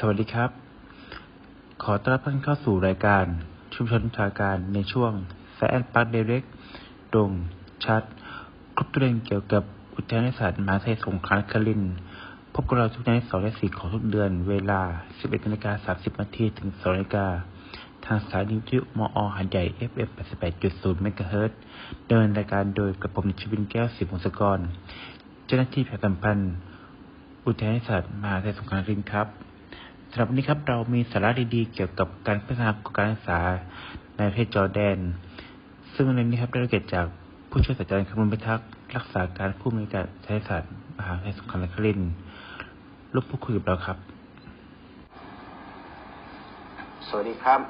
สวัสดีครับ ขอต้อนรับท่านเข้าสู่รายการชุมชนวิชาการในช่วงแฟนปักเดเร็กตรงชัด ครบตัวเรื่องเกี่ยวกับอุทยานศาสตร์มหาชัยสงขลานครินพบกับเราทุกในสองและสี่ของทุกเดือน เวลา 11นาฬิกา30นาทีถึง2นาฬิกาทางสถานีวิทยุมอหันใหญ่ FM 88.0เมกะเฮิรตเดินรายการโดยกระผมชวินแก้วสิบวงศกร เจ้าหน้าที่แพทย์สัมพันธ์ อุทยานศาสตร์มหาชัยสงขลานครินครับ สำหรับวันนี้ครับเรามีสาระดีๆ เกี่ยวกับการพัฒนาการศึกษาในประเทศจอร์แดน ซึ่งในนี้ครับได้รับเกียรติจากผู้ช่วยศาสตราจารย์คำมุนพิทักษ์รักษาการผู้มีการใช้ศาสตร์มหาวิทยาลัยสงขลานครินทร์ร่วมพูดคุยกับเราครับ สวัสดีครับ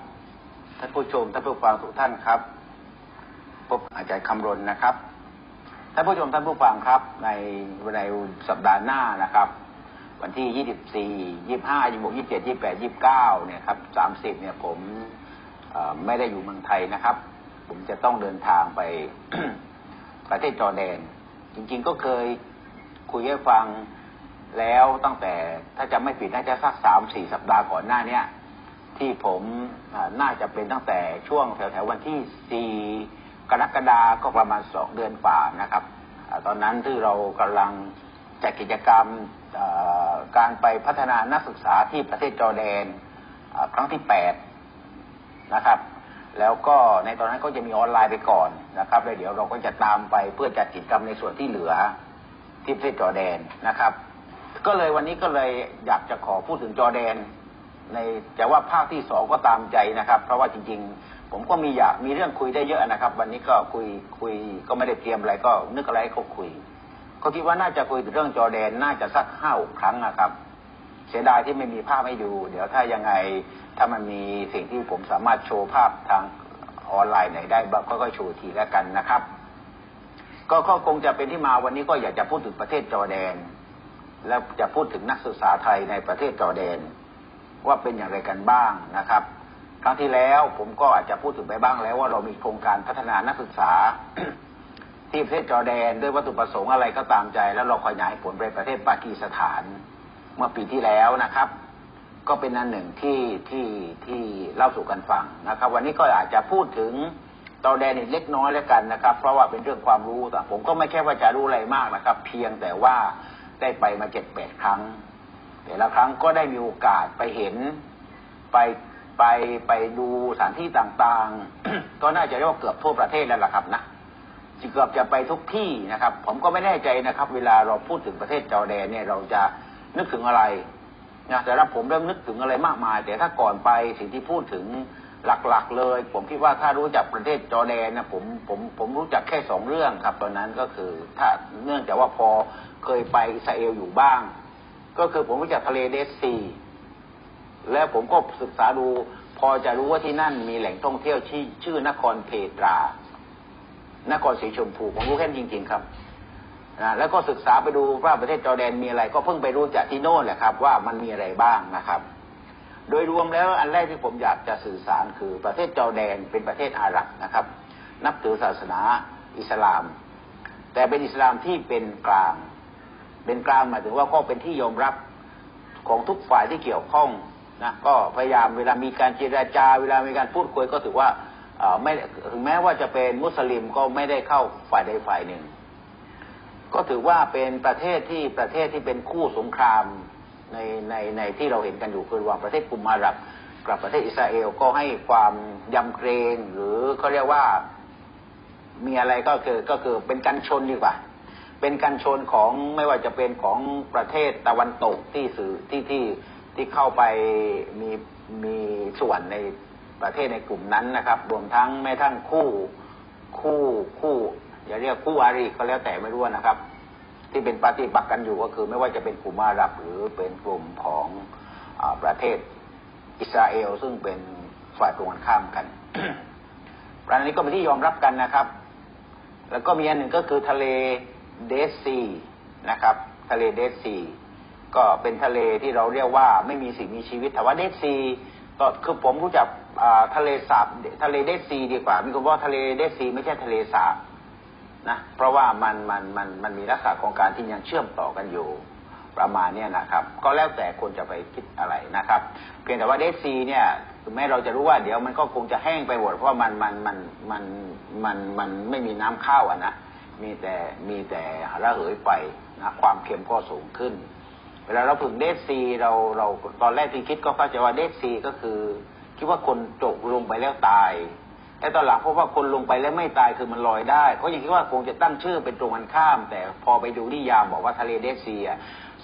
ท่านผู้ชมท่านผู้ฟังทุกท่านครับพบอาจารย์คำรณนะครับท่านผู้ชมท่านผู้ฟังครับ ในในสัปดาห์หน้านะครับ วันที่ยี่สิบสี่ยี่ห้ายี่หกยี่เจ็ดยี่แปดยี่เก้าเนี่ยครับสามสิบเนี่ยผมไม่ได้อยู่เมืองไทยนะครับ ผมจะต้องเดินทางไปประเทศจอร์แดน จริง ๆ ก็เคยคุยให้ฟังแล้วตั้งแต่ถ้าจะไม่ผิดน่าจะสักสามสี่สัปดาห์ก่อนหน้าเนี้ยที่ผมน่าจะเป็นตั้งแต่ช่วงแถวๆวันที่สี่กรกฎาก็ประมาณสองเดือนฝ่านะครับอตอนนั้นที่เรากำลัง จัดกิจกรรมการไปพัฒนานักศึกษาที่ประเทศจอร์แดนครั้งที่แปดนะครับ แล้วก็ในตอนนั้นก็จะมีออนไลน์ไปก่อนนะครับแล้วเดี๋ยวเราก็จะตามไปเพื่อจัดกิจกรรมในส่วนที่เหลือที่ประเทศจอร์แดนนะครับ ก็เลยวันนี้ก็เลยอยากจะขอพูดถึงจอร์แดน ในแต่ว่าภาคที่สองก็ตามใจนะครับ เพราะว่าจริง ๆ ผมก็มีอยากมีเรื่องคุยได้เยอะนะครับ วันนี้ก็คุยคุยก็ไม่ได้เตรียมอะไรก็นึกอะไรให้เขาคุย เขาคิดว่าน่าจะคุยถึงเรื่องจอแดนน่าจะสักห้าครั้งนะครับ เสียดายที่ไม่มีภาพให้ดู เดี๋ยวถ้ายังไงถ้ามันมีสิ่งที่ผมสามารถโชว์ภาพทางออนไลน์ไหนได้บ้างก็โชว์ทีแล้วกันนะครับ ก็คงจะเป็นที่มาวันนี้ก็อยากจะพูดถึงประเทศจอแดน แล้วจะพูดถึงนักศึกษาไทยในประเทศจอแดน ว่าเป็นอย่างไรกันบ้างนะครับครั้งที่แล้วผมก็อาจจะพูดถึงไปบ้างแล้วว่าเรามีโครงการพัฒนานักศึกษา ที่ประเทศจอแดนด้วยวัตถุประสงค์อะไรก็ตามใจ แล้วเราขยายผลไปประเทศปากีสถานเมื่อปีที่แล้วนะครับ ก็เป็นอันหนึ่งที่ที่ที่เล่าสู่กันฟังนะครับ วันนี้ก็อาจจะพูดถึงจอแดนอีกเล็กน้อยแล้วกันนะครับ เพราะว่าเป็นเรื่องความรู้แต่ผมก็ไม่แค่ว่าจะรู้อะไรมากนะครับ เพียงแต่ว่าได้ไปมาเจ็ดแปดครั้ง แต่ละครั้งก็ได้มีโอกาสไปเห็นไปไปไปดูสถานที่ต่างๆ ก็น่าจะเรียกว่าเกือบทั่วประเทศแล้วล่ะครับนะ เกือบจะไปทุกที่นะครับ ผมก็ไม่แน่ใจนะครับ เวลาเราพูดถึงประเทศจอร์แดนเนี่ยเราจะนึกถึงอะไรนะแต่ละผมเริ่มนึกถึงอะไรมากมาย แต่ถ้าก่อนไปสิ่งที่พูดถึงหลักๆเลย ผมคิดว่าถ้ารู้จักประเทศจอร์แดนนะผมผมผมรู้จักแค่สองเรื่องครับ ตอนนั้นก็คือถ้าเนื่องจากว่าพอเคยไปอิสราเอลอยู่บ้าง ก็คือผมรู้จักทะเลเดสซีแล้วผมก็ศึกษาดู พอจะรู้ว่าที่นั่นมีแหล่งท่องเที่ยวที่ชื่อนครเพตรา นครสีชมพูผมรู้แค่จริง ๆ ครับนะแล้วก็ศึกษาไปดูว่าประเทศจอร์แดนมีอะไร ก็เพิ่งไปรู้จากที่โน่นแหละครับ ว่ามันมีอะไรบ้างนะครับ โดยรวมแล้วอันแรกที่ผมอยากจะสื่อสารคือประเทศจอร์แดนเป็นประเทศอาหรับนะครับ นับถือศาสนาอิสลาม แต่เป็นอิสลามที่เป็นกลาง เป็นกลางหมายถึงว่าก็เป็นที่ยอมรับของทุกฝ่ายที่เกี่ยวข้องนะก็พยายามเวลามีการเจรจา เวลามีการพูดคุยก็ถือว่า ไม่ถึงแม้ว่าจะเป็นมุสลิมก็ไม่ได้เข้าฝ่ายใดฝ่ายหนึ่ง ก็ถือว่าเป็นประเทศที่ประเทศที่เป็นคู่สงครามในในในที่เราเห็นกันอยู่คือระหว่างประเทศกุมอาหรับกับประเทศอิสราเอลก็ให้ความยำเกรงหรือเขาเรียกว่ามีอะไรก็คือก็คือเป็นกันชนดีกว่า เป็นกันชนของไม่ว่าจะเป็นของประเทศตะวันตกที่สื่อที่ที่ที่เข้าไปมีมีส่วนใน ประเทศในกลุ่มนั้นนะครับ รวมทั้งแม้ทั้งคู่คู่คู่อย่าเรียกคู่อารีก็แล้วแต่ไม่รู้นะครับ ที่เป็นปฏิบัติกันอยู่ก็คือ ไม่ว่าจะเป็นกลุ่มอาหรับหรือเป็นกลุ่มของอประเทศอิสราเอล ซึ่งเป็นฝ่ายตรงกันข้ามกันประเด็นนี้ก็เป็นที่ยอมรับกันนะครับ แล้วก็มีอันหนึ่งก็คือทะเลเดซีนะครับ ทะเลเดซีก็เป็นทะเลที่เราเรียกว่าไม่มีสิ่งมีชีวิตแต่ว่าเดซีก็คือผมรู้จัก ทะเลสาบทะเลเดซีดีกว่า มีคนบอกทะเลเดซีไม่ใช่ทะเลสาบนะเพราะว่ามันมันมันมันมีลักษณะของการที่ยังเชื่อมต่อกันอยู่ประมาณเนี้ยนะครับ ก็แล้วแต่คนจะไปคิดอะไรนะครับ เพียงแต่ว่าเดซีเนี่ยถึงแม้เราจะรู้ว่าเดี๋ยวมันก็คงจะแห้งไปหมดเพราะมันมันมันมันมันมันไม่มีน้ำเข้าอะนะมีแต่มีแต่ระเหยไปนะความเค็มก็สูงขึ้น เวลาเราฝึกเดซีเราเราตอนแรกที่คิดก็เข้าใจว่าเดซีก็คือ คิดว่าคนตกลงไปแล้วตายแต่ตอนหลังพบว่าคนลงไปแล้วไม่ตายคือมันลอยได้ก็ยังคิดว่าคงจะตั้งชื่อเป็นตรงกันข้าม แต่พอไปดูนิยามบอกว่าทะเลเดซี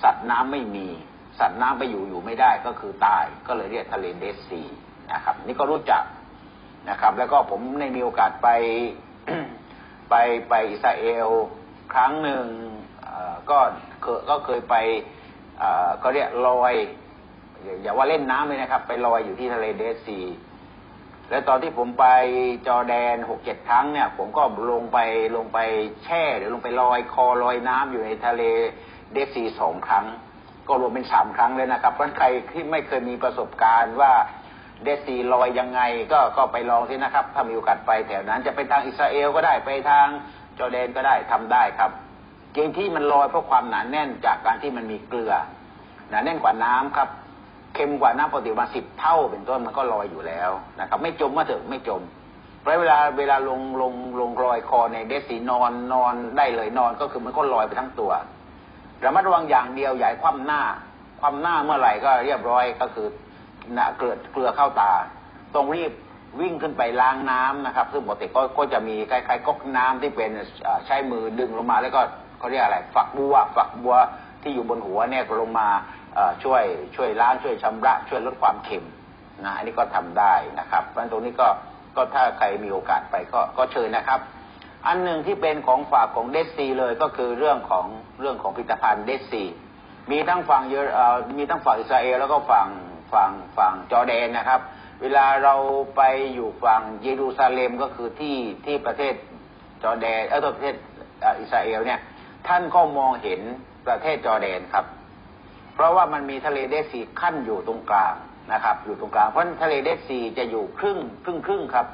สัตว์น้ำไม่มี สัตว์น้ำไปอยู่อยู่ไม่ได้ก็คือตาย ก็เลยเรียกทะเลเดซีนะครับ นี่ก็รู้จักนะครับ แล้วก็ผมได้มีโอกาสไปไปไปอิสราเอลครั้งหนึ่งก็เคยก็เคยไปก็เรียกลอย อย่าว่าเล่นน้ำเลยนะครับ ไปลอยอยู่ที่ทะเลเดซี แล้วตอนที่ผมไปจอแดนหกเจ็ดครั้งเนี่ย ผมก็ลงไปลงไปแช่หรือลงไปลอยคอลอยน้ำอยู่ในทะเลเดซีสองครั้ง ก็รวมเป็นสามครั้งเลยนะครับเพราะใครที่ไม่เคยมีประสบการณ์ว่าเดซีลอยยังไงก็ก็ไปลองสินะครับ ถ้ามีโอกาสไปแถวนั้นจะไปทางอิสราเอลก็ได้ไปทางจอแดนก็ได้ทำได้ครับเกณฑ์ที่มันลอยเพราะความหนาแน่นจากการที่มันมีเกลือหนาแน่นกว่าน้ำครับ เค็มกว่าน้ำปกติมาสิบเท่าเป็นต้นมันก็ลอยอยู่แล้วนะครับ ไม่จมมาเถอะไม่จมเพราะเวลาเวลาลงลงลงลอยคอในเดซีนอนนอนได้เลยนอนก็คือมันก็ลอยไปทั้งตัวระมัดระวังอย่างเดียวใหญ่คว่ำหน้า คว่ำหน้าเมื่อไหร่ก็เรียบร้อยก็คือนะเกิดเกลือเข้าตาต้องรีบวิ่งขึ้นไปล้างน้ำนะครับ ซึ่งปกติก็ก็จะมีคล้ายๆก๊อกน้ำที่เป็นใช้มือดึงลงมาแล้วก็เขาเรียกอะไร ฝักบัวฝักบัวที่อยู่บนหัวเนี่ยลงมา ช่วยช่วยล้างช่วยชำระ ช่วยลดความเค็มนะอันนี้ก็ทำได้นะครับเพราะตรงนี้ก็ก็ถ้าใครมีโอกาสไปก็ก็เชิญนะครับ อันหนึ่งที่เป็นของฝากของเดซีเลยก็คือเรื่องของเรื่องของพิพิธภัณฑ์เดซีมีทั้งฝั่งเยอมีทั้งฝั่งอิสราเอลแล้วก็ฝั่งฝั่งฝั่งจอร์แดนนะครับ เวลาเราไปอยู่ฝั่งเยรูซาเล็มก็คือที่ที่ประเทศจอร์แดนเออประเทศอิสราเอลเนี่ยท่านก็มองเห็นประเทศจอร์แดนครับ เพราะว่ามันมีทะเล Dead Sea คั่นอยู่ตรงกลางนะครับ อยู่ตรงกลางเพราะทะเล Dead Sea จะอยู่ครึ่งครึ่งครึ่งครับ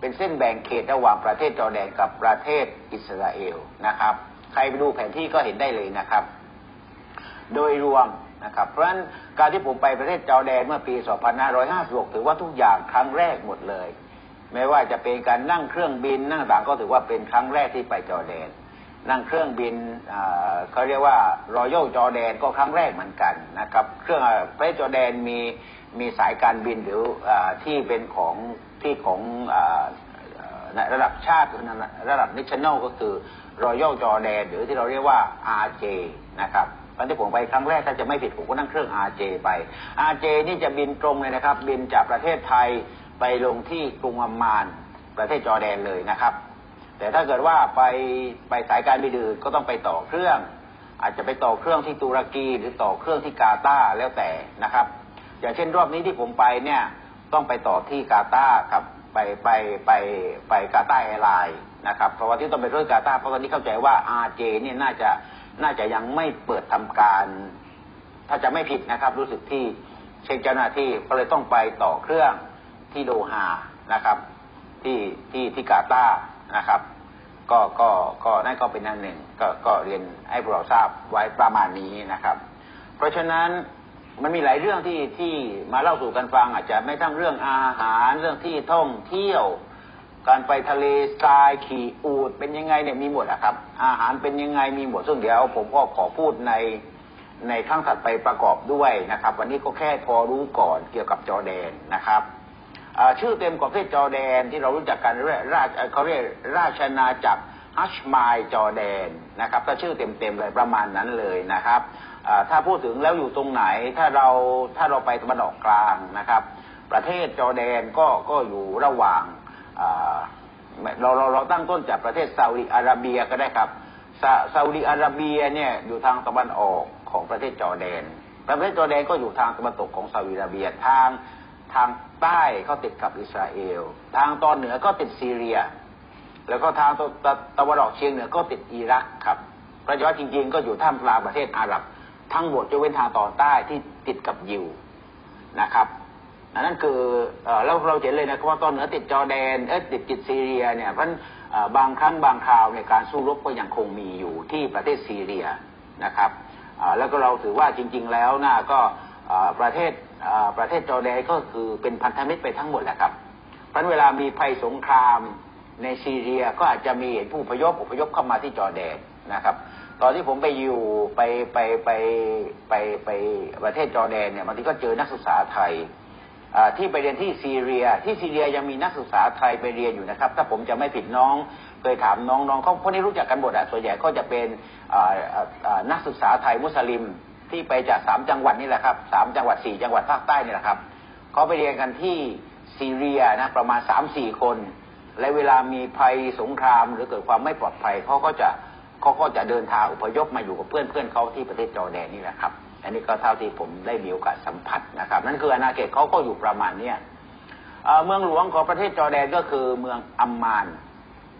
เป็นเส้นแบ่งเขตระหว่างประเทศจอร์แดนกับประเทศอิสราเอลนะครับ ใครไปดูแผนที่ก็เห็นได้เลยนะครับ โดยรวมนะครับ เพราะฉะนั้นการที่ผมไปประเทศจอร์แดนเมื่อปี 2556 ถือว่าทุกอย่างครั้งแรกหมดเลย ไม่ว่าจะเป็นการนั่งเครื่องบินนั่งต่างก็ถือว่าเป็นครั้งแรกที่ไปจอร์แดน นั่งเครื่องบินเขาเรียกว่า Royal Jordan ก็ครั้งแรกเหมือนกันนะครับ เครื่องประเทศจอร์แดนมีมีสายการบินหรืออที่เป็นของที่ของระดับชาติระดับ national ก็คือ Royal Jordan หรือที่เราเรียกว่า RJ นะครับตอนที่ผมไปครั้งแรกถ้าจะไม่ผิดผมก็นั่งเครื่อง RJ ไป RJ นี่จะบินตรงเลยนะครับ บินจากประเทศไทยไปลงที่กรุงอัมมานประเทศจอร์แดนเลยนะครับ แต่ถ้าเกิดว่าไปไปสายการบินอื่นก็ต้องไปต่อเครื่อง อาจจะไปต่อเครื่องที่ตุรกีหรือต่อเครื่องที่กาตาร์แล้วแต่นะครับ อย่างเช่นรอบนี้ที่ผมไปเนี่ยต้องไปต่อที่กาตาร์ครับไปไปไปไป Qatar Airlines นะครับเพราะว่าที่ต้องไปเรื่องกาตาร์เพราะตอนนี้เข้าใจว่า RJ เจเนี่ยน่าจะน่าจะยังไม่เปิดทำการ ถ้าจะไม่ผิดนะครับ รู้สึกที่เช็คเจ้าหน้าที่ก็เลยต้องไปต่อเครื่องที่โดฮานะครับ ที่ที่ที่กาตาร์ นะครับ ก็ก็ก็นั่นก็เป็นอันหนึ่งก็ก็เรียนให้พวกเราทราบไว้ประมาณนี้นะครับ เพราะฉะนั้นมันมีหลายเรื่องที่ที่มาเล่าสู่กันฟัง อาจจะไม่ทั้งเรื่องอาหารเรื่องที่ท่องเที่ยว การไปทะเลทรายขี่อูดเป็นยังไงเนี่ยมีหมดอะครับ อาหารเป็นยังไงมีหมดซึ่งเดี๋ยวผมก็ขอพูดในในครั้งถัดไปประกอบด้วยนะครับ วันนี้ก็แค่พอรู้ก่อนเกี่ยวกับจอแดนนะครับ ชื่อเต็มของประเทศจอแดนที่เรารู้จักกันเรียกราชเขาเรียกราชนาจักรฮัชมายจอแดนนะครับถ้าชื่อเต็มๆเลยประมาณนั้นเลยนะครับถ้าพูดถึงแล้วอยู่ตรงไหนถ้าเราถ้าเราไปตะวันออกกลางนะครับ ประเทศจอแดนก็ก็อยู่ระหว่างเราเราเราตั้งต้นจากประเทศซาอุดิอาระเบียก็ได้ครับซาซาอุดิอาระเบียเนี่ยอยู่ทางตะวันออกของประเทศจอแดน ประเทศจอแดนก็อยู่ทางตะวันตกของซาอุดิอาระเบียทาง ทางใต้ก็ติดกับอิสราเอล ทางตอนเหนือก็ติดซีเรีย แล้วก็ทางตะตะวันออกเฉียงเหนือก็ติดอิรักครับประเทศจริงๆ ก็อยู่ท่ามกลางประเทศอาหรับ ทั้งหมดจะเว้นทางตอนใต้ที่ติดกับยิวนะครับนั่นคือเราเราเห็นเลยนะครับว่าตอนเหนือติดจอแดนเออติดติดซีเรียเนี่ยเพราะบางครั้งบางคราวในการสู้รบก็ยังคงมีอยู่ที่ประเทศซีเรียนะครับแล้วก็เราถือว่าจริง ๆ แล้วนะก็ประเทศ ประเทศจอร์แดนก็คือเป็นพันธมิตรไปทั้งหมดแหละครับเพราะเวลามีภัยสงครามในซีเรียก็อาจจะมีเห็นผู้พยพอพยพเข้ามาที่จอร์แดนนะครับ ตอนที่ผมไปอยู่ไปไปไปไปไปประเทศจอร์แดนเนี่ยบางทีก็เจอนักศึกษาไทยที่ไปเรียนที่ซีเรีย ที่ซีเรียยังมีนักศึกษาไทยไปเรียนอยู่นะครับ ถ้าผมจะไม่ผิดน้องเคยถามน้องน้องเขาพวกนี้รู้จักกันหมดอะส่วนใหญ่ก็จะเป็นนักศึกษาไทยมุสลิม ที่ไปจากสามจังหวัดนี่แหละครับสามจังหวัดสี่จังหวัดภาคใต้นี่แหละครับเขาไปเรียนกันที่ซีเรียนะประมาณสามสี่คน และเวลามีภัยสงครามหรือเกิดความไม่ปลอดภัยเขาก็จะเขาก็จะเดินทางอพยพมาอยู่กับเพื่อนเพื่อนเขาที่ประเทศจอร์แดนนี่แหละครับ อันนี้ก็เท่าที่ผมได้มีโอกาสสัมผัสนะครับ นั่นคืออาณาเขตเขาก็อยู่ประมาณเนี้ยเมืองหลวงของประเทศจอร์แดนก็คือเมืองอัมมาน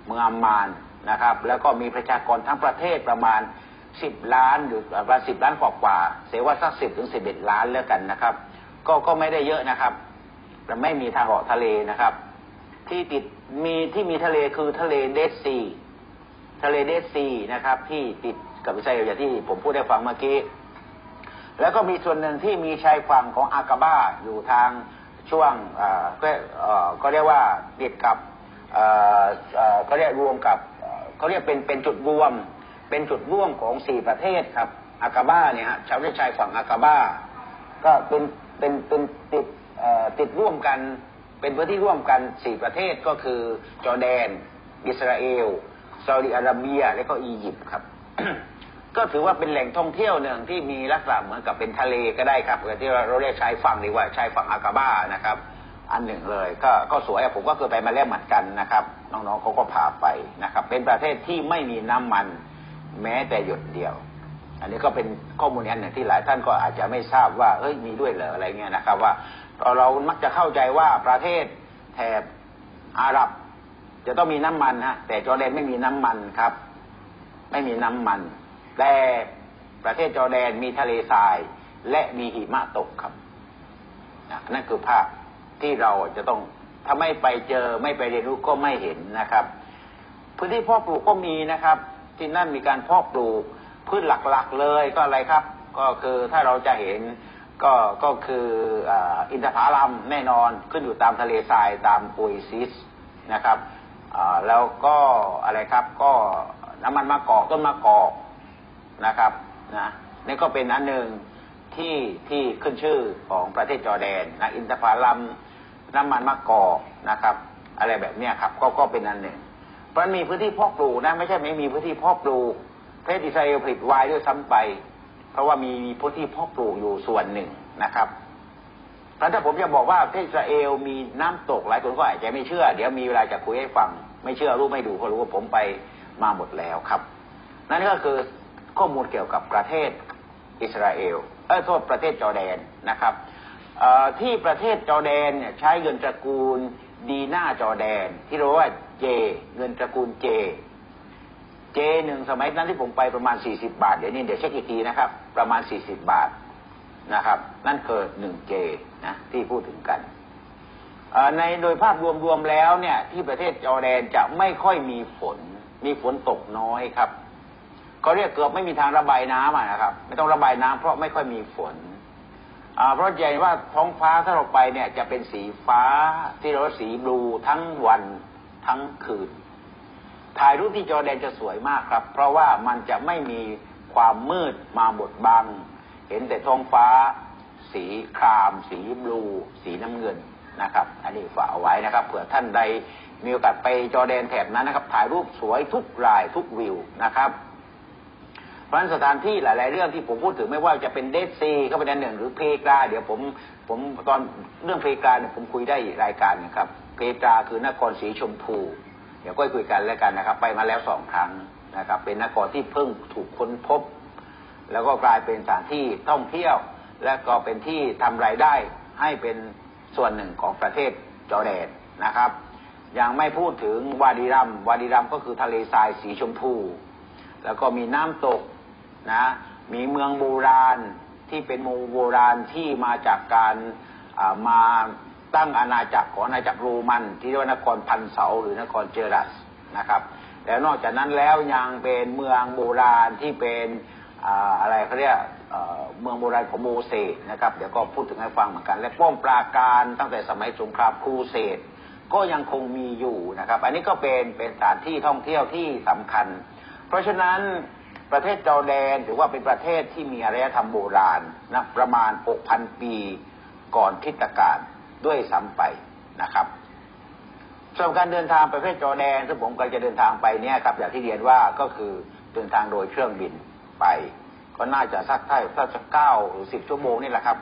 เมืองอัมมานนะครับ แล้วก็มีประชากรทั้งประเทศประมาณ สิบล้านหรือประมาณสิบล้านกว่ากว่าเสียว่าสักสิบถึงสิบเอ็ดล้านแล้วกันนะครับ ก็ก็ไม่ได้เยอะนะครับแต่ไม่มีทางออกทะเลนะครับ ที่ติดมีที่มีทะเลคือทะเลเดซี ทะเลเดซีนะครับ ที่ติดกับอิสราเอลอย่างที่ผมพูดได้ฟังเมื่อกี้แล้วก็มีส่วนหนึ่งที่มีชายฝั่งของอากาบ้าอยู่ทางช่วงก็ก็เรียกว่าติดกับก็เรียกรวมกับเขาเรียกเป็นเป็นจุดรวม เป็นจุดร่วมของสี่ประเทศครับอากาบ้าเนี่ยฮะชาวชายฝั่งอากาบ้า ก็เป็นเป็นเป็นติดติดร่วมกัน เป็นพื้นที่ร่วมกันสี่ประเทศก็คือจอร์แดน อิสราเอลซาอุดิอาระเบีย และก็อียิปต์ครับ ก็ถือว่าเป็นแหล่งท่องเที่ยวหนึ่งที่มีลักษณะเหมือนกับเป็นทะเลก็ได้ครับที่เราเรียกชายฝั่งดีว่าชายฝั่งอากาบ้านะครับ อันหนึ่งเลย ก็ก็สวยผมก็เคยไปมาแล้วเหมือนกันนะครับ น้องๆเขาก็พาไปนะครับ เป็นประเทศที่ไม่มีน้ำมัน แม้แต่หยดเดียว อันนี้ก็เป็นข้อมูลอันหนึ่งที่หลายท่านก็อาจจะไม่ทราบว่าเอ้ยมีด้วยเหรออะไรเงี้ยนะครับ ว่าเรามักจะเข้าใจว่าประเทศแถบอาหรับ จะต้องมีน้ำมันฮะแต่จอร์แดนไม่มีน้ำมันครับ ไม่มีน้ำมัน แต่ประเทศจอร์แดนมีทะเลทรายและมีหิมะตกครับนั่นคือภาพที่เราจะต้องถ้าไม่ไปเจอไม่ไปเรียนรู้ก็ไม่เห็นนะครับ พื้นที่พ่อปลูกก็มีนะครับ ที่นั่นมีการเพาะปลูกพืชหลักๆเลยก็อะไรครับ ก็คือถ้าเราจะเห็นก็ก็คืออินทผลัมแน่นอนขึ้นอยู่ตามทะเลทรายตามโอเอซิสนะครับแล้วก็อะไรครับก็น้ำมันมะกอกต้นมะกอกนะครับนะนี่ก็เป็นอันหนึ่งที่ที่ขึ้นชื่อของประเทศจอร์แดนนะอินทผลัมน้ำมันมะกอกนะครับ อะไรแบบนี้ครับก็ก็เป็นอันหนึ่ง มันมีพื้นที่พาะปลูกนะ ไม่ใช่ไม่มีพื้นที่พาะปลูกประเทศอิสราเอลผลิตไวน์ด้วยซ้ำไป เพราะว่ามีมีพื้นที่พาะปลูกอยู่ส่วนหนึ่งนะครับเพราะถ้าผมจะบอกว่าประเทศอิสราเอลมีน้ำตกหลายคนก็อาจจะไม่เชื่อ เดี๋ยวมีเวลาจะคุยให้ฟัง ไม่เชื่อรู้ไม่ดูก็รู้ว่าผมไปมาหมดแล้วครับ นั่นก็คือข้อมูลเกี่ยวกับประเทศอิสราเอลเออโทษประเทศจอร์แดนนะครับที่ประเทศจอร์แดนเนี่ยใช้เงินตระกูลดีนาร์จอร์แดน ที่เรียกว่า เจ เงินตระกูลเจ เจหนึ่งสมัยนั้นที่ผมไปประมาณสี่สิบบาท เดี๋ยวนี้เดี๋ยวเช็คอีกทีนะครับ ประมาณสี่สิบบาทนะครับ นั่นคือหนึ่ง J นะที่พูดถึงกันในโดยภาพรวมๆแล้วเนี่ย ที่ประเทศจอร์แดนจะไม่ค่อยมีฝน มีฝนตกน้อยครับเขาเรียกเกือบไม่มีทางระบายน้ำนะครับ ไม่ต้องระบายน้ำเพราะไม่ค่อยมีฝนเพราะใหญ่ว่าท้องฟ้าถ้าเราไปเนี่ยจะเป็นสีฟ้าที่เราสีบลูทั้งวัน ทั้งคืน ถ่ายรูปที่จอแดนจะสวยมากครับ เพราะว่ามันจะไม่มีความมืดมาบดบัง เห็นแต่ท้องฟ้า สีคราม สีบลู สีน้ำเงินนะครับ อันนี้ฝากเอาไว้นะครับ เผื่อท่านใดมีโอกาสไปจอแดนแถบนั้นนะครับ ถ่ายรูปสวยทุกรายทุกวิวนะครับเพราะฉะนั้นสถานที่หลาย ๆ เรื่องที่ผมพูดถึงไม่ว่าจะเป็นเดซีก็เป็นอันหนึ่งหรือเพกาเดี๋ยวผมผมตอนเรื่องเพกาเนี่ยผมคุยได้รายการนะครับ เพกาคือนครสีชมพู เดี๋ยวก็คุยกันแล้วกันนะครับ ไปมาแล้วสองครั้งนะครับ เป็นนครที่เพิ่งถูกค้นพบ แล้วก็กลายเป็นสถานที่ท่องเที่ยว และก็เป็นที่ทำรายได้ให้เป็นส่วนหนึ่งของประเทศจอร์แดนนะครับยังไม่พูดถึงวาดิรัม วาดิรัมก็คือทะเลทรายสีชมพู แล้วก็มีน้ำตกนะมีเมืองโบราณที่เป็นเมืองโบราณที่มาจากการมา ตั้งอาณาจักรของอาณาจักรโรมัน ที่เรียกว่านครพันเสาหรือนครเจรัสนะครับ แล้วนอกจากนั้นแล้วยังเป็นเมืองโบราณที่เป็นอะไรเขาเรียกเมืองโบราณของโมเสสนะครับเดี๋ยวก็พูดถึงให้ฟังเหมือนกัน และป้อมปราการตั้งแต่สมัยสงครามครูเสดก็ยังคงมีอยู่นะครับ อันนี้ก็เป็นเป็นสถานที่ท่องเที่ยวที่สำคัญ เพราะฉะนั้นประเทศจอร์แดนถือว่าเป็นประเทศที่มีอารยธรรมโบราณนะประมาณ 6,000 ปีก่อนคริสตกาล ด้วยซ้ำไปนะครับส่วนการเดินทางไปประเทศจอร์แดนที่ผมกำลังจะเดินทางไปเนี่ยครับอย่างที่เรียนว่าก็คือเดินทางโดยเครื่องบินไป ก็น่าจะสักเท่าสักเก้าหรือสิบชั่วโมงนี่แหละครับ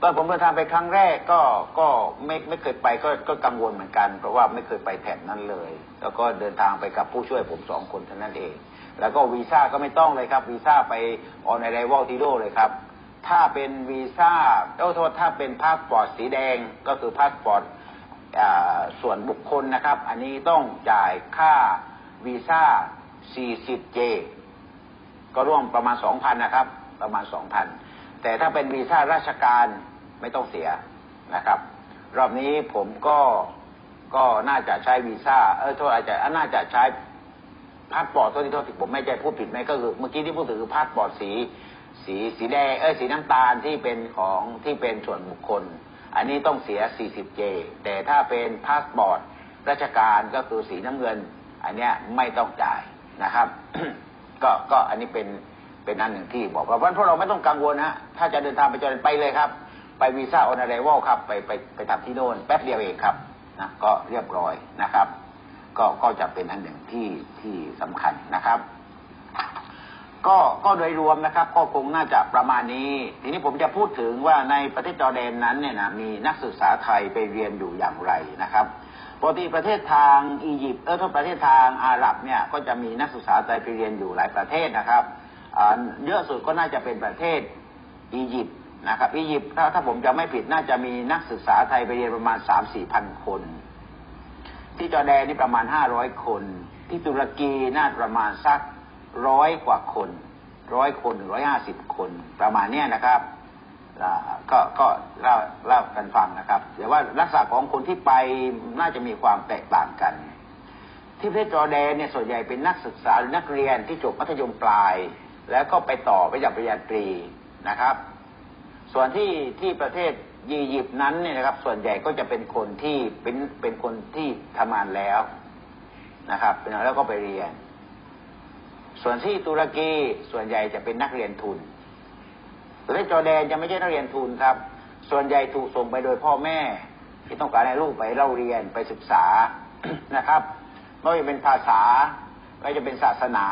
ตอนผมเดินทางไปครั้งแรกก็ก็ไม่ไม่เคยไปก็ก็กังวลเหมือนกัน เพราะว่าไม่เคยไปแถบนั้นเลย แล้วก็เดินทางไปกับผู้ช่วยผมสองคนเท่านั้นเอง แล้วก็วีซ่าก็ไม่ต้องเลยครับวีซ่าไป on arrival ที่โน่นเลยครับ ถ้าเป็นวีซ่าเอ้โทษถ้าเป็นพาสปอร์ตสีแดงก็คือพาสปอร์ตส่วนบุคคลนะครับ อันนี้ต้องจ่ายค่าวีซ่า 40 J ก็ร่วมประมาณ 2,000 นะครับ ประมาณ 2,000 แต่ถ้าเป็นวีซ่าราชการไม่ต้องเสียนะครับ รอบนี้ผมก็ก็น่าจะใช้วีซ่า เออโทษอาจจะน่าจะใช้พาสปอร์ตตัวที่โทษที่ผมไม่ใจพูดผิดไหมก็คือเมื่อกี้ที่พูดถึงคือพาสปอร์ตสี สีสีแดงเออสีน้ำตาลที่เป็นของที่เป็นส่วนบุคคล อันนี้ต้องเสีย 40 J แต่ถ้าเป็นพาสปอร์ตราชการก็คือสีน้ำเงิน อันเนี้ยไม่ต้องจ่ายนะครับ ก็ก็อันนี้เป็นเป็นอันหนึ่งที่บอกว่าเพราะพวกเราไม่ต้องกังวลนะถ้าจะเดินทางไปจอร์แดนไปเลยครับ ไปวีซ่า on arrival ครับ ไปไปไปทำที่โน่นแป๊บเดียวเองครับนะก็เรียบร้อยนะครับ ก็ก็จะเป็นอันหนึ่งที่ที่สำคัญนะครับ ก็ก็โดยรวมนะครับ ก็คงน่าจะประมาณนี้ ทีนี้ผมจะพูดถึงว่าในประเทศจอร์แดนนั้นเนี่ยนะมีนักศึกษาไทยไปเรียนอยู่อย่างไรนะครับปกติประเทศทางอียิปต์เออถ้ประเทศทางอาหรับเนี่ยก็จะมีนักศึกษาไทยไปเรียนอยู่หลายประเทศนะครับเยอะสุดก็น่าจะเป็นประเทศอียิปต์นะครับอียิปต์ถ้าถ้าผมจะไม่ผิดน่าจะมีนักศึกษาไทยไปเรียนประมาณสามสี่พันคน ที่จอร์แดนนี่ประมาณห้าร้อยคน ที่ตุรกีน่าประมาณสัก ร้อยกว่าคนร้อยคนหรือร้อยห้าสิบคนประมาณเนี้ยนะครับก็ก็เล่าเล่ากันฟังนะครับ แต่ว่าลักษณะของคนที่ไปน่าจะมีความแตกต่างกัน ที่ประเทศจอร์แดนเนี่ยส่วนใหญ่เป็นนักศึกษาหรือนักเรียนที่จบมัธยมปลาย แล้วก็ไปต่อไปอย่างปริญญาตรีนะครับ ส่วนที่ที่ประเทศยียิปต์นั้นเนี่ยนะครับ ส่วนใหญ่ก็จะเป็นคนที่เป็นเป็นคนที่ทำงานแล้วนะครับเป็นแล้วก็ไปเรียน ส่วนที่ตุรกีส่วนใหญ่จะเป็นนักเรียนทุนประเทศจอร์แดนจะไม่ใช่นักเรียนทุนครับ ส่วนใหญ่ถูกส่งไปโดยพ่อแม่ ที่ต้องการให้ลูกไปเล่าเรียนไปศึกษานะครับไม่ว่าจะเป็นภาษาไม่ว่าจะเป็นศาสนา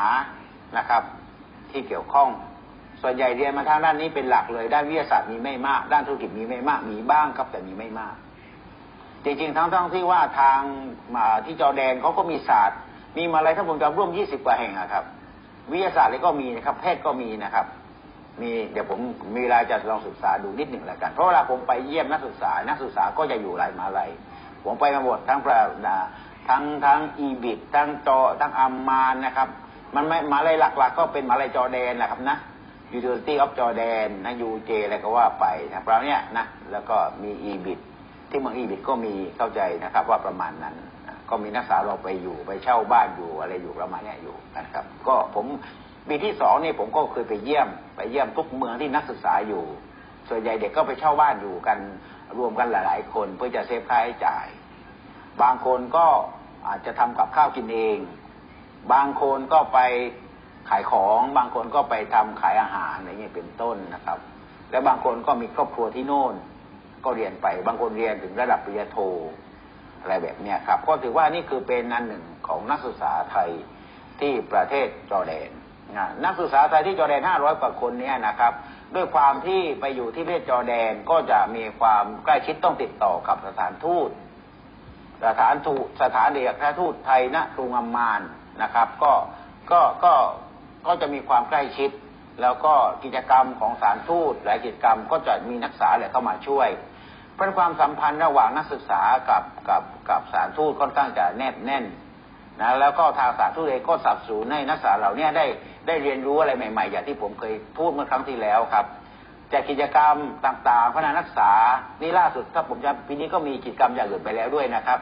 นะครับ ที่เกี่ยวข้อง ส่วนใหญ่เรียนมาทางด้านนี้เป็นหลักเลย ด้านวิทยาศาสตร์มีไม่มาก ด้านธุรกิจมีไม่มาก มีบ้างครับแต่มีไม่มาก จริงๆ ทั้งทั้งที่ว่าทางที่จอแดนเขาก็มีศาสตร์ มีมาอะไรถ้าผมจำร่วมยี่สิบกว่าแห่งครับ วิทยาศาสตร์เลยก็มีนะครับ แพทย์ก็มีนะครับ มีเดี๋ยวผมมีเวลาจะลองศึกษาดูนิดหนึ่งแล้วกัน เพราะเวลาผมไปเยี่ยมนักศึกษา นักศึกษาก็จะอยู่หลายมาลัยผมไปมาหมดทั้งประทั้งทั้งอีบิดทั้งจอทั้งอัมมานนะครับ มันไม่มาลัยหลัก ๆ ก็เป็นมาลัยจอแดนแหละครับนะ University of Jordan นะ UJ อะไรก็ว่าไปนะประมาณนี้นะแล้วก็มีอีบิดที่เมืองอีบิดก็มีเข้าใจนะครับว่าประมาณนั้น ก็มีนักศึกษาเราไปอยู่ไปเช่าบ้านอยู่อะไรอยู่ประมาณนี้อยู่นะครับ ก็ผมปีที่สองนี่ผมก็เคยไปเยี่ยม ไปเยี่ยมทุกเมืองที่นักศึกษาอยู่ ส่วนใหญ่เด็กก็ไปเช่าบ้านอยู่กันรวมกันหลาย ๆ คนเพื่อจะเซฟค่าใช้จ่าย บางคนก็อาจจะทำกับข้าวกินเอง บางคนก็ไปขายของ บางคนก็ไปทำขายอาหารอะไรเงี้ยเป็นต้นนะครับ และบางคนก็มีครอบครัวที่โน่น ก็เรียนไป บางคนเรียนถึงระดับปริญญาโท อะไรแบบเนี้ยครับ ก็ถือว่านี่คือเป็นนันหนึ่งของนักศึกษาไทยที่ประเทศจอร์แดนนักศึกษาไทยที่จอร์แดนห้าร้อยกว่าคนเนี้ยนะครับ ด้วยความที่ไปอยู่ที่ประเทศจอร์แดนก็จะมีความใกล้ชิดต้องติดต่อกับสถานทูต สถานทูตสถานเอกทูตไทยณกรุงอัมมานนะครับ ก็ก็ก็ก็จะมีความใกล้ชิด แล้วก็กิจกรรมของสารทูตหลายกิจกรรมก็จะมีนักศึกษาเข้ามาช่วย เป็นความสัมพันธ์ระหว่างนักศึกษากับกับกับสารทูตค่อนข้างจะแน่นแน่นนะแล้วก็ทางสารทูตเองก็สับสนให้นักศึกษาเหล่านี้ได้ได้เรียนรู้อะไรใหม่ ๆ อย่างที่ผมเคยพูดเมื่อครั้งที่แล้วครับจากกิจกรรมต่างๆพัฒนานักศึกษานี่ล่าสุดถ้าผมจำปีนี้ก็มีกิจกรรมอย่างอื่นไปแล้วด้วยนะครับ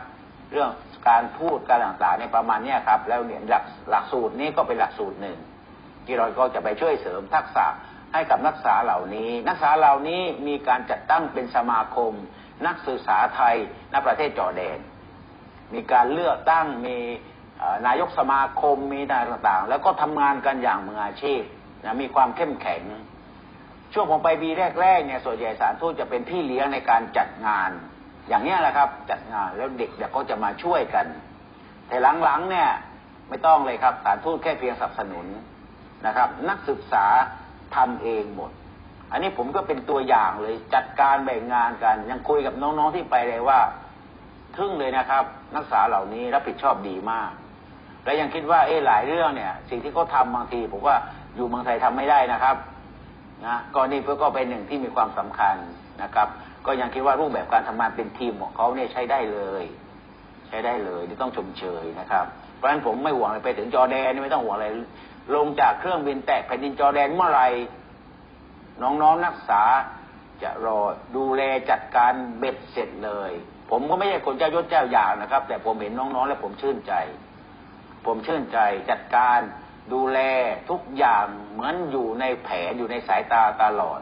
เรื่องการพูดการต่างๆในประมาณนี้ครับ แล้วเนี่ยหลักหลักสูตรนี้ก็เป็นหลักสูตรหนึ่งที่เราก็จะไปช่วยเสริมทักษะ ให้กับนักศึกษาเหล่านี้ นักศึกษาเหล่านี้มีการจัดตั้งเป็นสมาคม นักศึกษาไทยในประเทศจอร์แดน มีการเลือกตั้งมีนายกสมาคมมีนายต่างๆ แล้วก็ทำงานกันอย่างมืออาชีพนะมีความเข้มแข็ง ช่วงผมไปปีแรกๆเนี่ยส่วนใหญ่สารทูตจะเป็นพี่เลี้ยงในการจัดงาน อย่างนี้แหละครับ จัดงานแล้วเด็กเด็กก็จะมาช่วยกัน แต่หลังๆเนี่ยไม่ต้องเลยครับสารทูตแค่เพียงสนับสนุนนะครับ นักศึกษา ทำเองหมด อันนี้ผมก็เป็นตัวอย่างเลย จัดการแบ่งงานกัน ยังคุยกับน้องๆที่ไปเลยว่า ทึ่งเลยนะครับ นักศึกษาเหล่านี้รับผิดชอบดีมาก และยังคิดว่าเอ๊หลายเรื่องเนี่ย สิ่งที่เขาทาบางทีผมว่าอยู่เมืองไทยทำไม่ได้นะครับนะก็นี่เพื่อก็เป็นหนึ่งที่มีความสำคัญนะครับ ก็ยังคิดว่ารูปแบบการทำงานเป็นทีมของเขาเนี่ยใช้ได้เลย ใช้ได้เลยต้องชมเชยนะครับ เพราะฉะนั้นผมไม่ห่วงเลยไปถึงจอแดนไม่ต้องห่วงอะไร ลงจากเครื่องบินแตกแผ่นดินจอแดนเมื่อไหร่น้องๆนักศึกษาจะรอดูแลจัดการเบ็ดเสร็จเลย ผมก็ไม่ใช่คนเจ้ายศเจ้าอย่างนะครับ แต่ผมเห็นน้องๆ แล้วผมชื่นใจ ผมชื่นใจจัดการดูแลทุกอย่างเหมือนอยู่ในแผนอยู่ในสายตาตลอด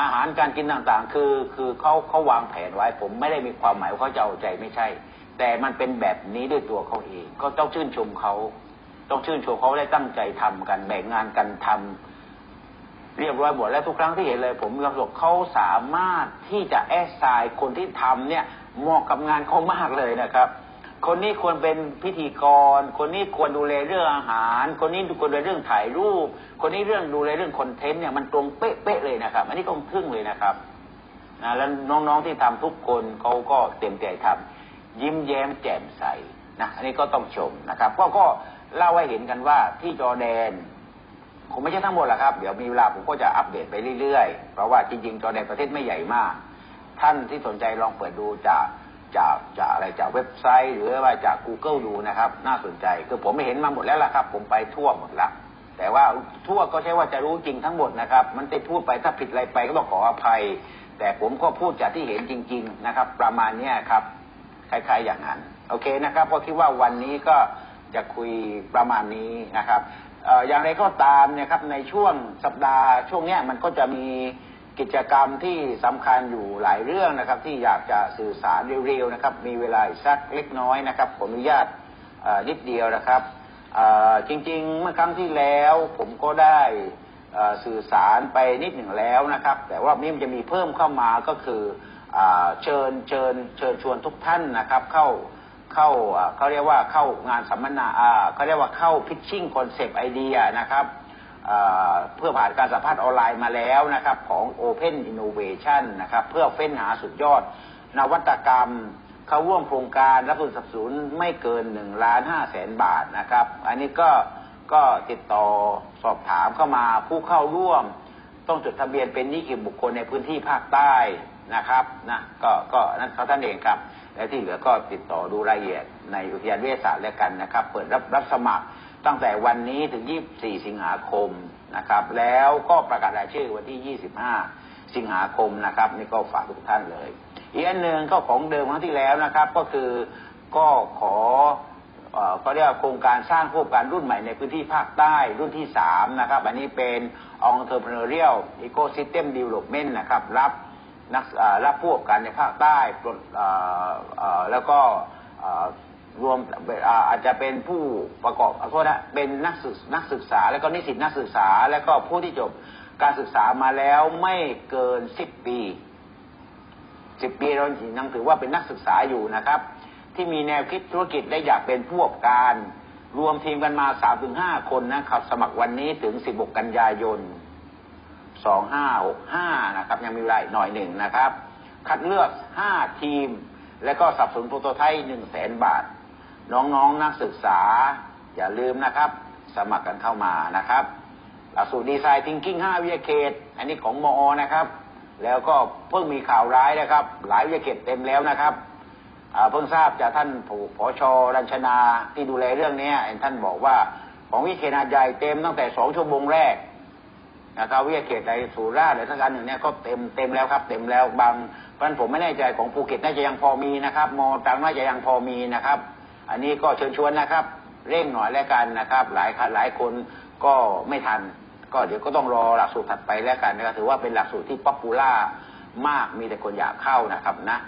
อาหารการกินต่างๆ คือคือเขาเขาวางแผนไว้ ผมไม่ได้มีความหมายว่าเขาจะเอาใจไม่ใช่ แต่มันเป็นแบบนี้ด้วยตัวเขาเอง ก็ต้องชื่นชมเขา ต้องชื่นชมเขาได้ตั้งใจทำกันแบ่งงานกันทำเรียบร้อยหมดแล้วทุกครั้งที่เห็นเลย ผมมีความสุขเขาสามารถที่จะแอสไซน์คนที่ทำเนี่ยเหมาะกับงานเขามากเลยนะครับ คนนี้ควรเป็นพิธีกร คนนี้ควรดูแลเรื่องอาหาร คนนี้ควรดูแลเรื่องถ่ายรูป คนนี้เรื่องดูแลเรื่องคอนเทนต์เนี่ยมันตรงเป๊ะๆเลยนะครับ อันนี้ก็ทึ่งเลยนะครับนะแล้วน้องๆที่ทำทุกคนเขาก็เต็มใจทำยิ้มแย้มแจ่มใสนะอันนี้ก็ต้องชมนะครับก็ก็ เล่าให้เห็นกันว่าที่จอแดนคงไม่ใช่ทั้งหมดหรอกครับ เดี๋ยวมีเวลาผมก็จะอัปเดตไปเรื่อยๆ เพราะว่าจริงๆ จอแดนประเทศไม่ใหญ่มาก ท่านที่สนใจลองเปิดดูจากจากจากอะไรจากเว็บไซต์ หรือว่าจาก Google ดูนะครับ น่าสนใจคือผมไม่เห็นมาหมดแล้วล่ะครับ ผมไปทั่วหมดละแต่ว่าทั่วก็ใช่ว่าจะรู้จริงทั้งหมดนะครับ มันจะพูดไปถ้าผิดอะไรไปก็ต้องขออภัย แต่ผมก็พูดจากที่เห็นจริง ๆ นะครับ ประมาณนี้ครับคล้ายๆอย่างนั้น โอเคนะครับก็คิดว่าวันนี้ก็ จะคุยประมาณนี้นะครับอย่างไรก็ตามเนี่ยครับในช่วงสัปดาห์ช่วงนี้มันก็จะมีกิจกรรมที่สำคัญอยู่หลายเรื่องนะครับ ที่อยากจะสื่อสารเร็วๆนะครับ มีเวลาสักเล็กน้อยนะครับขออนุญาตนิดเดียวนะครับจริงๆเมื่อครั้งที่แล้วผมก็ได้สื่อสารไปนิดหนึ่งแล้วนะครับ แต่ว่านี่มันจะมีเพิ่มเข้ามาก็คือเชิญเชิญเชิญชวนทุกท่านนะครับ เข้า เข้าเขาเรียกว่าเข้างานสัมมนาเขาเรียกว่าเข้า pitching concept idea นะครับเพื่อผ่านการสัมภาษณ์ออนไลน์มาแล้วนะครับของ Open Innovation นะครับเพื่อเฟ้นหาสุดยอด นวัตกรรม เข้าร่วมโครงการรับทุนสนับสนุนไม่เกินหนึ่งล้านห้าแสนบาทนะครับ อันนี้ก็ก็ติดต่อสอบถามเข้ามาผู้เข้าร่วม ต้องจดทะเบียนเป็นนิติบุคคลในพื้นที่ภาคใต้ นะครับนะก็ก็นั่นเขาท่านเองครับ และที่เหลือก็ติดต่อดูรายละเอียดในอุทยานวิทยาศาสตร์แล้วกันนะครับ เปิดรับรับสมัครตั้งแต่วันนี้ถึง 24 สิงหาคมนะครับ แล้วก็ประกาศรายชื่อวันที่ 25 สิงหาคมนะครับ นี่ก็ฝากทุกท่านเลย อีกอันหนึ่งก็ของเดิมครั้งที่แล้วนะครับ ก็คือก็ขอก็เรียกโครงการสร้างโครงการรุ่นใหม่ในพื้นที่ภาคใต้รุ่นที่สามนะครับ อันนี้เป็น entrepreneurial ecosystem development นะครับ รับ นักรับพวกกันในภาคใต้แล้วก็รวมอาจจะเป็นผู้ประกอบโทษนะเป็นนักศึกนักศึกษา แล้วก็นิสิตนักศึกษา แล้วก็ผู้ที่จบการศึกษามาแล้วไม่เกินสิบปีสิบปีเรายังถือว่าเป็นนักศึกษาอยู่นะครับ ที่มีแนวคิดธุรกิจและอยากเป็นผู้ประกอบการ รวมทีมกันมาสามถึงห้าคนนะครับ สมัครวันนี้ถึงสิบกกันยายน สองห้าหกห้านะครับยังมีเวลาหน่อยหนึ่งนะครับ คัดเลือกห้าทีม และก็สับสนโปรโตไทป์หนึ่งแสนบาท น้องๆนนักศึกษา อย่าลืมนะครับ สมัครกันเข้ามานะครับหลักสูตรดีไซน์ทิงกิ้งห้าวิทยาเขต อันนี้ของมอนะครับ แล้วก็เพิ่งมีข่าวร้ายนะครับ หลายวิทยาเขตเต็มแล้วนะครับเพิ่งทราบจากท่านผู้ผอชรัญชนาที่ดูแลเรื่องนี้ท่านบอกว่าของวิทยาเขตหาดใหญ่เต็มตั้งแต่สองชั่วโมงแรก นะครับวิทยาเขตในสุราษฎร์หรือทั้งการหนึ่งเนี่ยก็เต็มเต็มแล้วครับ เต็มแล้วบางเพราะฉะนั้นผมไม่แน่ใจของภูเก็ตน่าจะยังพอมีนะครับมอตรังน่าจะยังพอมีนะครับ อันนี้ก็เชิญชวนนะครับ เร่งหน่อยแล้วกันนะครับ หลายหลายคนก็ไม่ทัน ก็เดี๋ยวก็ต้องรอหลักสูตรถัดไปแล้วกันนะครับถือว่าเป็นหลักสูตรที่ popular มากมีแต่คนอยากเข้านะครับนะ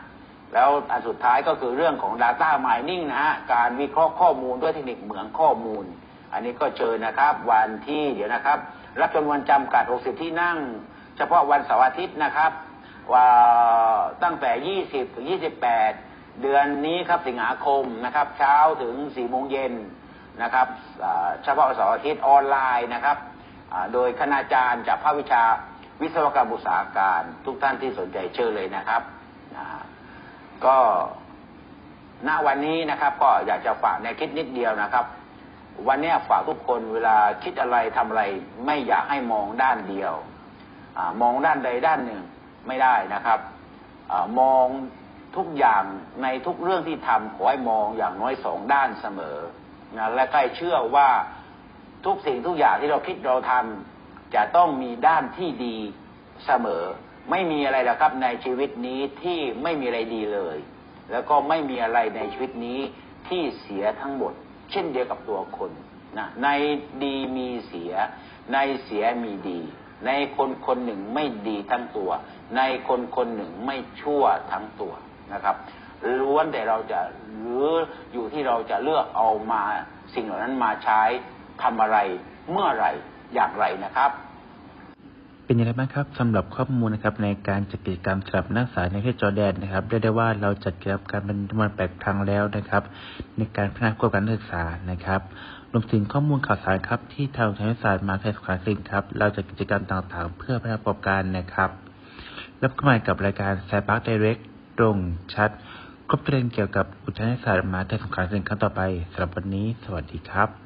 แล้วอันสุดท้ายก็คือเรื่องของ Data Mining นะฮะการวิเคราะห์ข้อมูลด้วยเทคนิคเหมืองข้อมูล อันนี้ก็เชิญนะครับ วันที่เดี๋ยวนะครับ รับจำนวนจำกัด 60 ที่นั่ง เฉพาะวันเสาร์อาทิตย์นะครับว่าตั้งแต่ 20 ถึง 28 เดือนนี้ครับสิงหาคมนะครับ เช้าถึง 4 โมงเย็นนะครับเฉพาะเสาร์อาทิตย์ออนไลน์นะครับโดยคณาจารย์จากภาควิชาวิศวกรรมอุตสาหการ ทุกท่านที่สนใจเชิญเลยนะครับก็ณวันนี้นะครับก็อยากจะฝากในคิดนิดเดียวนะครับ วันนี้ฝากทุกคนเวลาคิดอะไรทำอะไร ไม่อยากให้มองด้านเดียวอมองด้านใดด้านหนึ่งไม่ได้นะครับอมองทุกอย่างในทุกเรื่องที่ทำขอให้มองอย่างน้อยสองด้านเสมอนะและใกล้เชื่อว่าทุกสิ่งทุกอย่างที่เราคิดเราทำจะต้องมีด้านที่ดีเสมอ ไม่มีอะไรหรอกครับในชีวิตนี้ที่ไม่มีอะไรดีเลย แล้วก็ไม่มีอะไรในชีวิตนี้ที่เสียทั้งหมด เช่นเดียวกับตัวคนนะในดีมีเสีย ในเสียมีดี ในคนคนหนึ่งไม่ดีทั้งตัว ในคนคนหนึ่งไม่ชั่วทั้งตัวนะครับล้วนแต่เราจะหรืออยู่ที่เราจะเลือกเอามาสิ่งเหล่านั้นมาใช้ทำอะไรเมื่อไรอย่างไรนะครับ เป็นยังไงบ้างครับสำหรับข้อมูลนะครับในการจัดกิจกรรมสำหรับนักศึกษาในประเทศจอร์แดนนะครับเรียกได้ว่าเราจัดกิจกรรมกันเป็นจำนวนแปดครั้งแล้วนะครับ ในการพัฒนาควบการศึกษานะครับ รวมถึงข้อมูลข่าวสารครับที่ทางทางวิทยาศาสตร์มาเทศขาสิงครับเราจัดกิจกรรมต่างๆ เพื่อพัฒนาประกอบการนะครับรับเข้ามากับรายการแซฟาร์กไดเรกตรงชัดครบประเด็นเกี่ยวกับอุทยานศาสตร์มาวิทยาลัยสงขลาสิงครั้งต่อไปสำหรับวันนี้ สวัสดีครับ